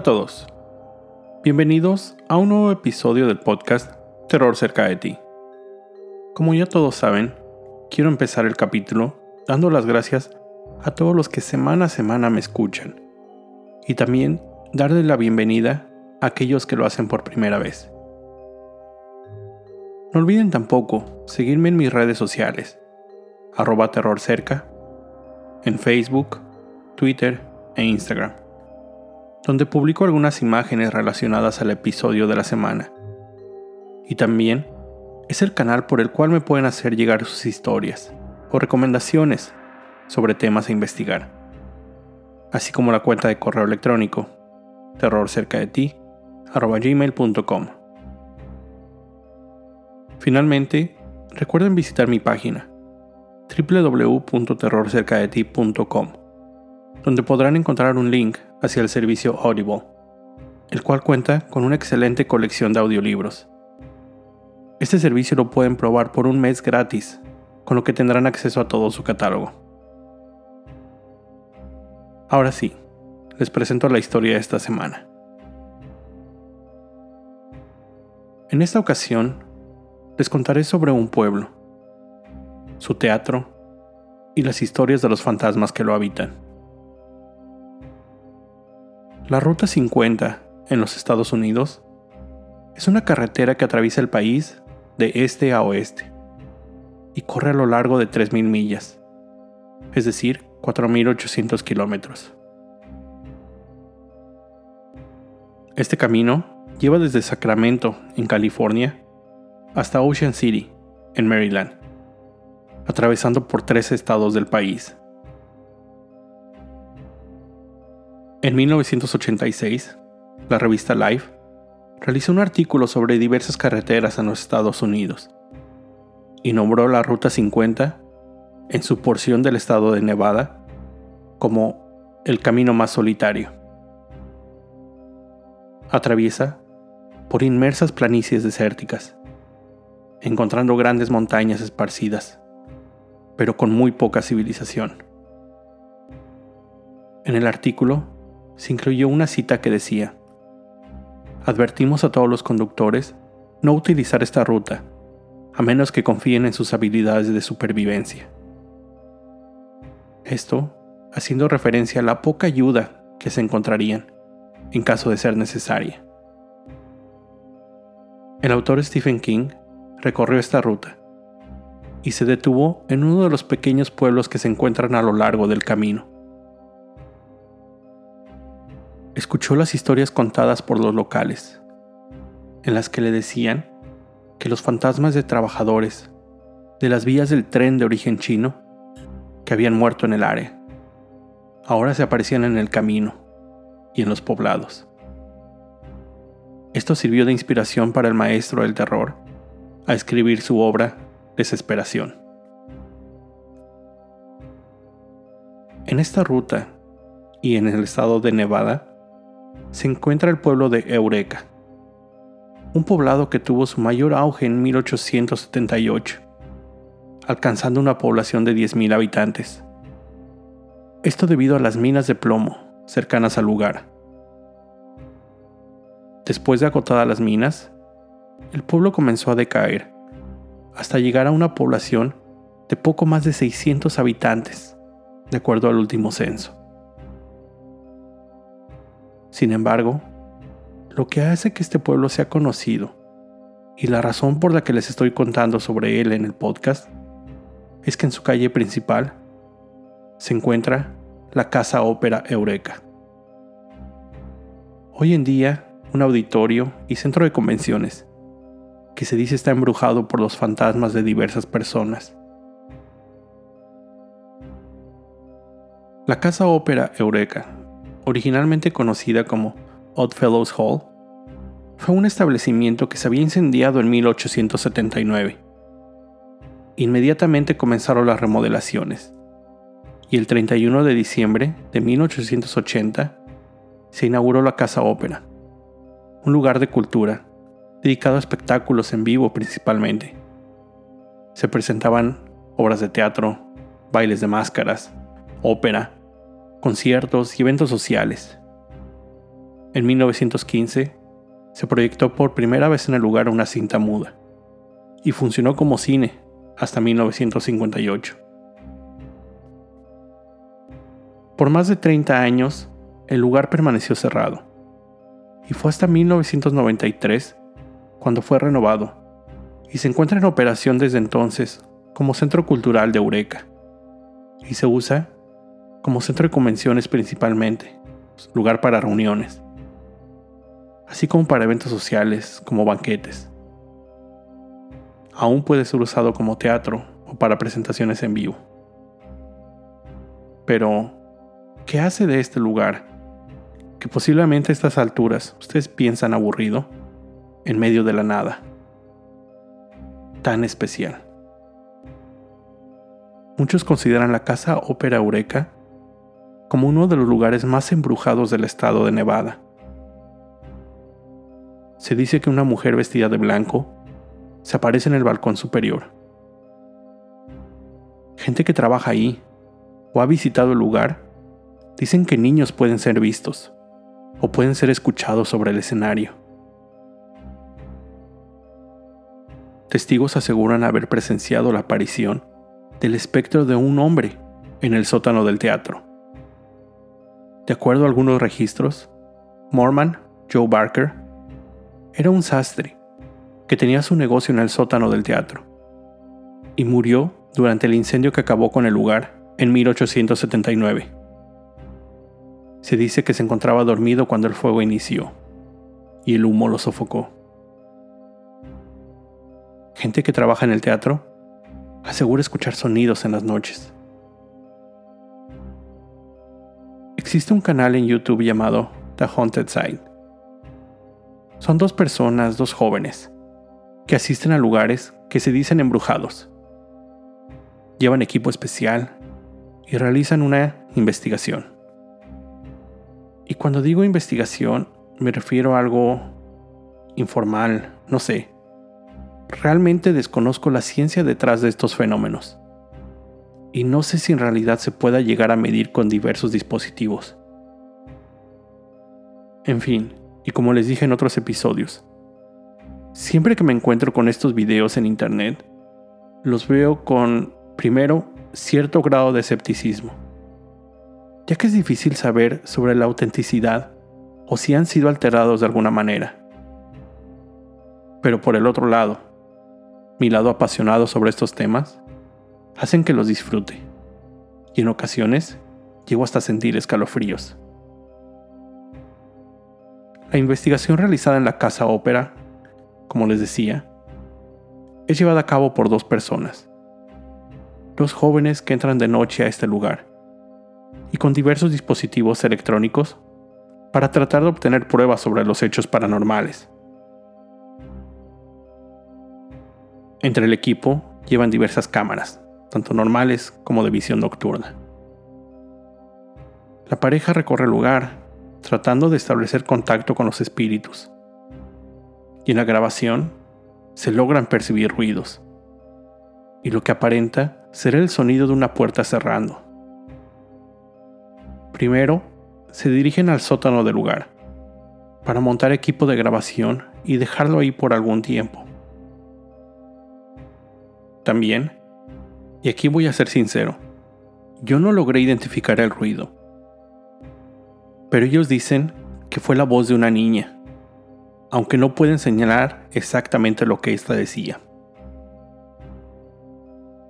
Hola a todos. Bienvenidos a un nuevo episodio del podcast Terror cerca de ti. Como ya todos saben, quiero empezar el capítulo dando las gracias a todos los que semana a semana me escuchan y también darle la bienvenida a aquellos que lo hacen por primera vez. No olviden tampoco seguirme en mis redes sociales, arroba terrorcerca, en Facebook, Twitter e Instagram donde publico algunas imágenes relacionadas al episodio de la semana. Y también es el canal por el cual me pueden hacer llegar sus historias o recomendaciones sobre temas a investigar, así como la cuenta de correo electrónico terrorcercadeti@gmail.com. Finalmente, recuerden visitar mi página www.terrorcercadeti.com, donde podrán encontrar un link hacia el servicio Audible, el cual cuenta con una excelente colección de audiolibros. Este servicio lo pueden probar por un mes gratis, con lo que tendrán acceso a todo su catálogo. Ahora sí, les presento la historia de esta semana. En esta ocasión, les contaré sobre un pueblo, su teatro y las historias de los fantasmas que lo habitan. La Ruta 50 en los Estados Unidos es una carretera que atraviesa el país de este a oeste y corre a lo largo de 3.000 millas, es decir, 4.800 kilómetros. Este camino lleva desde Sacramento, en California, hasta Ocean City, en Maryland, atravesando por tres estados del país. En 1986, la revista Life realizó un artículo sobre diversas carreteras en los Estados Unidos y nombró la Ruta 50 en su porción del estado de Nevada como el camino más solitario. Atraviesa por inmersas planicies desérticas, encontrando grandes montañas esparcidas, pero con muy poca civilización. En el artículo se incluyó una cita que decía, Advertimos a todos los conductores no utilizar esta ruta, a menos que confíen en sus habilidades de supervivencia. Esto haciendo referencia a la poca ayuda que se encontrarían en caso de ser necesaria. El autor Stephen King recorrió esta ruta y se detuvo en uno de los pequeños pueblos que se encuentran a lo largo del camino. Escuchó las historias contadas por los locales, en las que le decían que los fantasmas de trabajadores de las vías del tren de origen chino que habían muerto en el área, ahora se aparecían en el camino y en los poblados. Esto sirvió de inspiración para el maestro del terror a escribir su obra Desesperación. En esta ruta y en el estado de Nevada, se encuentra el pueblo de Eureka, un poblado que tuvo su mayor auge en 1878, alcanzando una población de 10.000 habitantes. Esto debido a las minas de plomo cercanas al lugar. Después de agotadas las minas, el pueblo comenzó a decaer, hasta llegar a una población de poco más de 600 habitantes, de acuerdo al último censo. Sin embargo, lo que hace que este pueblo sea conocido y la razón por la que les estoy contando sobre él en el podcast es que en su calle principal se encuentra la Casa Ópera Eureka. Hoy en día, un auditorio y centro de convenciones que se dice está embrujado por los fantasmas de diversas personas. La Casa Ópera Eureka originalmente conocida como Oddfellows Hall, fue un establecimiento que se había incendiado en 1879. Inmediatamente comenzaron las remodelaciones, y el 31 de diciembre de 1880 se inauguró la Casa Ópera, un lugar de cultura dedicado a espectáculos en vivo principalmente. Se presentaban obras de teatro, bailes de máscaras, ópera, conciertos y eventos sociales. En 1915, se proyectó por primera vez en el lugar una cinta muda y funcionó como cine hasta 1958. Por más de 30 años, el lugar permaneció cerrado y fue hasta 1993 cuando fue renovado y se encuentra en operación desde entonces como centro cultural de Eureka y se usa como centro de convenciones principalmente, lugar para reuniones, así como para eventos sociales como banquetes. Aún puede ser usado como teatro o para presentaciones en vivo. Pero, ¿qué hace de este lugar, que posiblemente a estas alturas ustedes piensan aburrido, en medio de la nada, tan especial? Muchos consideran la Casa Ópera Eureka como uno de los lugares más embrujados del estado de Nevada. Se dice que una mujer vestida de blanco se aparece en el balcón superior. Gente que trabaja ahí o ha visitado el lugar dicen que niños pueden ser vistos o pueden ser escuchados sobre el escenario. Testigos aseguran haber presenciado la aparición del espectro de un hombre en el sótano del teatro. De acuerdo a algunos registros, Morman, Joe Barker, era un sastre que tenía su negocio en el sótano del teatro y murió durante el incendio que acabó con el lugar en 1879. Se dice que se encontraba dormido cuando el fuego inició y el humo lo sofocó. Gente que trabaja en el teatro asegura escuchar sonidos en las noches. Existe un canal en YouTube llamado The Haunted Side. Son dos personas, dos jóvenes, que asisten a lugares que se dicen embrujados. Llevan equipo especial y realizan una investigación. Y cuando digo investigación, me refiero a algo informal, no sé, Realmente desconozco la ciencia detrás de estos fenómenos. Y no sé si en realidad se pueda llegar a medir con diversos dispositivos. En fin, y como les dije en otros episodios, siempre que me encuentro con estos videos en internet, los veo con, primero, cierto grado de escepticismo, ya que es difícil saber sobre la autenticidad o si han sido alterados de alguna manera. Pero por el otro lado, mi lado apasionado sobre estos temas, hacen que los disfrute. Y en ocasiones llego hasta sentir escalofríos. La investigación realizada en la Casa Ópera, como les decía, es llevada a cabo por dos personas. Dos jóvenes que entran de noche a este lugar y con diversos dispositivos electrónicos para tratar de obtener pruebas sobre los hechos paranormales. Entre el equipo llevan diversas cámaras, tanto normales como de visión nocturna. La pareja recorre el lugar tratando de establecer contacto con los espíritus. Y en la grabación se logran percibir ruidos. Y lo que aparenta será el sonido de una puerta cerrando. Primero, se dirigen al sótano del lugar para montar equipo de grabación y dejarlo ahí por algún tiempo. También, y aquí voy a ser sincero, yo no logré identificar el ruido. Pero ellos dicen que fue la voz de una niña, aunque no pueden señalar exactamente lo que ésta decía.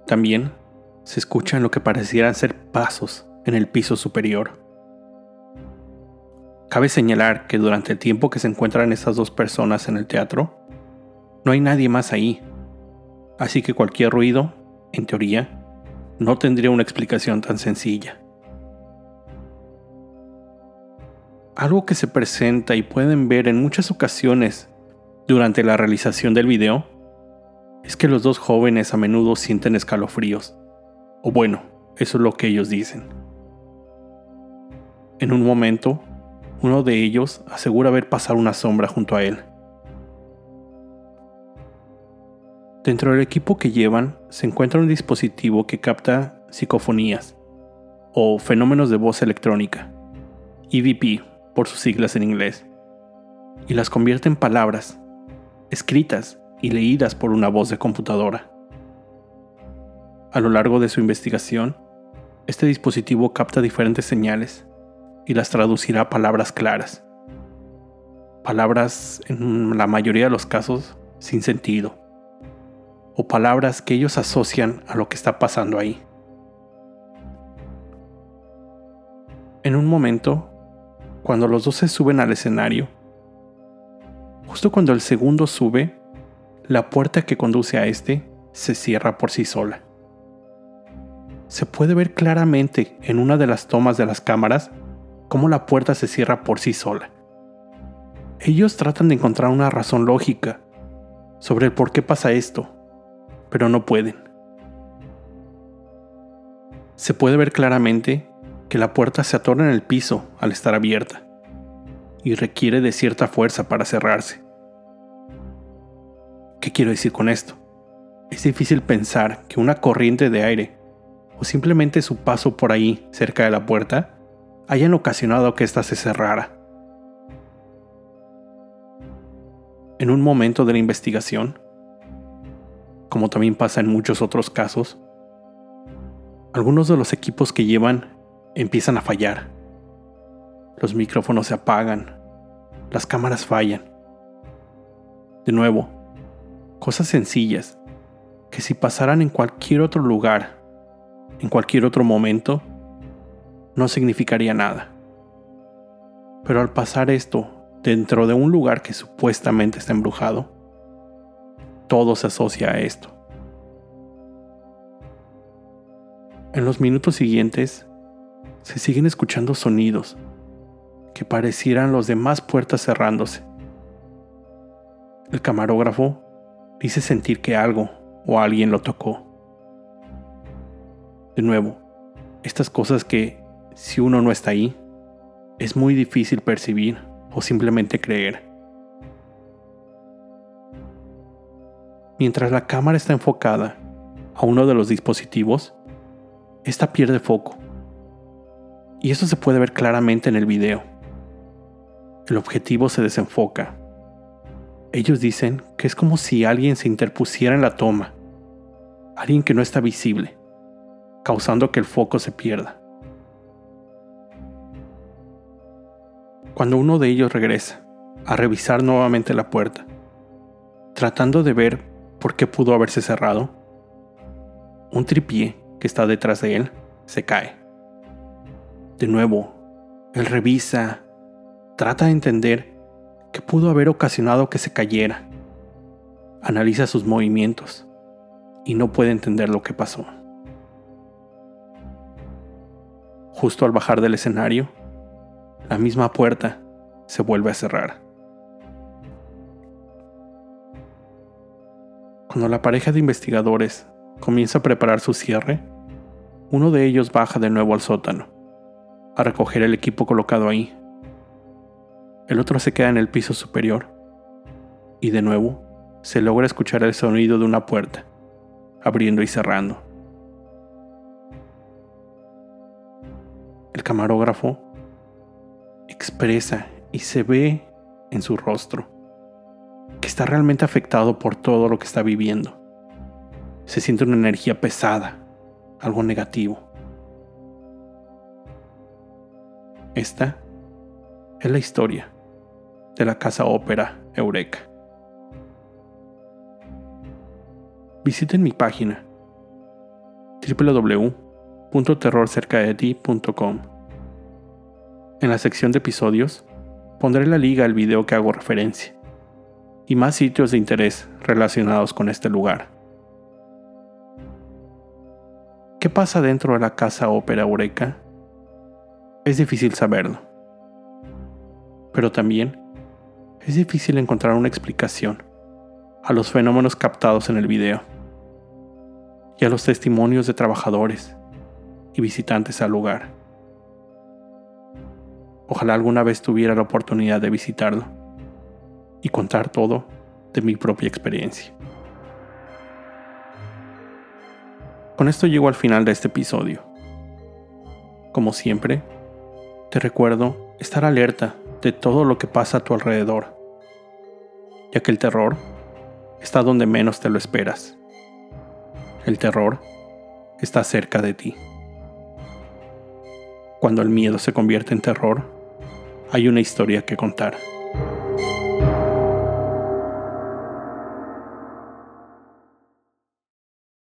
También se escuchan lo que parecieran ser pasos en el piso superior. Cabe señalar que durante el tiempo que se encuentran estas dos personas en el teatro, no hay nadie más ahí así que cualquier ruido, en teoría, no tendría una explicación tan sencilla. Algo que se presenta y pueden ver en muchas ocasiones durante la realización del video es que los dos jóvenes a menudo sienten escalofríos. O bueno, eso es lo que ellos dicen. En un momento, uno de ellos asegura ver pasar una sombra junto a él. Dentro del equipo que llevan se encuentra un dispositivo que capta psicofonías o fenómenos de voz electrónica, EVP por sus siglas en inglés, y las convierte en palabras, escritas y leídas por una voz de computadora. A lo largo de su investigación, este dispositivo capta diferentes señales y las traducirá a palabras claras. Palabras, en la mayoría de los casos, sin sentido. O palabras que ellos asocian a lo que está pasando ahí. En un momento, cuando los dos se suben al escenario, justo cuando el segundo sube, la puerta que conduce a este se cierra por sí sola. Se puede ver claramente en una de las tomas de las cámaras cómo la puerta se cierra por sí sola. Ellos tratan de encontrar una razón lógica sobre el por qué pasa esto, pero no pueden. Se puede ver claramente que la puerta se atora en el piso al estar abierta y requiere de cierta fuerza para cerrarse. ¿Qué quiero decir con esto? Es difícil pensar que una corriente de aire o simplemente su paso por ahí cerca de la puerta hayan ocasionado que ésta se cerrara. En un momento de la investigación, como también pasa en muchos otros casos, algunos de los equipos que llevan empiezan a fallar. Los micrófonos se apagan, las cámaras fallan. De nuevo, cosas sencillas que si pasaran en cualquier otro lugar, en cualquier otro momento, no significaría nada. Pero al pasar esto dentro de un lugar que supuestamente está embrujado, todo se asocia a esto. En los minutos siguientes, se siguen escuchando sonidos que parecieran los demás puertas cerrándose. El camarógrafo dice sentir que algo o alguien lo tocó. De nuevo, estas cosas que si uno no está ahí, es muy difícil percibir o simplemente creer. Mientras la cámara está enfocada a uno de los dispositivos, esta pierde foco. Y eso se puede ver claramente en el video. El objetivo se desenfoca. Ellos dicen que es como si alguien se interpusiera en la toma, alguien que no está visible, causando que el foco se pierda. cuando uno de ellos regresa a revisar nuevamente la puerta, tratando de ver por qué pudo haberse cerrado, un tripié que está detrás de él se cae. De nuevo, él revisa, trata de entender qué pudo haber ocasionado que se cayera. Analiza sus movimientos y no puede entender lo que pasó. Justo al bajar del escenario, la misma puerta se vuelve a cerrar. Cuando la pareja de investigadores comienza a preparar su cierre, uno de ellos baja de nuevo al sótano, a recoger el equipo colocado ahí. El otro se queda en el piso superior, y de nuevo se logra escuchar el sonido de una puerta, abriendo y cerrando. El camarógrafo expresa y se ve en su rostro que está realmente afectado por todo lo que está viviendo. Se siente una energía pesada, algo negativo. Esta es la historia de la casa ópera Eureka. Visiten mi página www.terrorcercadeti.com en la sección de episodios pondré la liga al video que hago referencia y más sitios de interés relacionados con este lugar. ¿Qué pasa dentro de la casa ópera Eureka? Es difícil saberlo. Pero también es difícil encontrar una explicación a los fenómenos captados en el video y a los testimonios de trabajadores y visitantes al lugar. Ojalá alguna vez tuviera la oportunidad de visitarlo y contar todo de mi propia experiencia. Con esto llego al final de este episodio. Como siempre, te recuerdo estar alerta de todo lo que pasa a tu alrededor ya que el terror está donde menos te lo esperas. El terror está cerca de ti. Cuando el miedo se convierte en terror, hay una historia que contar.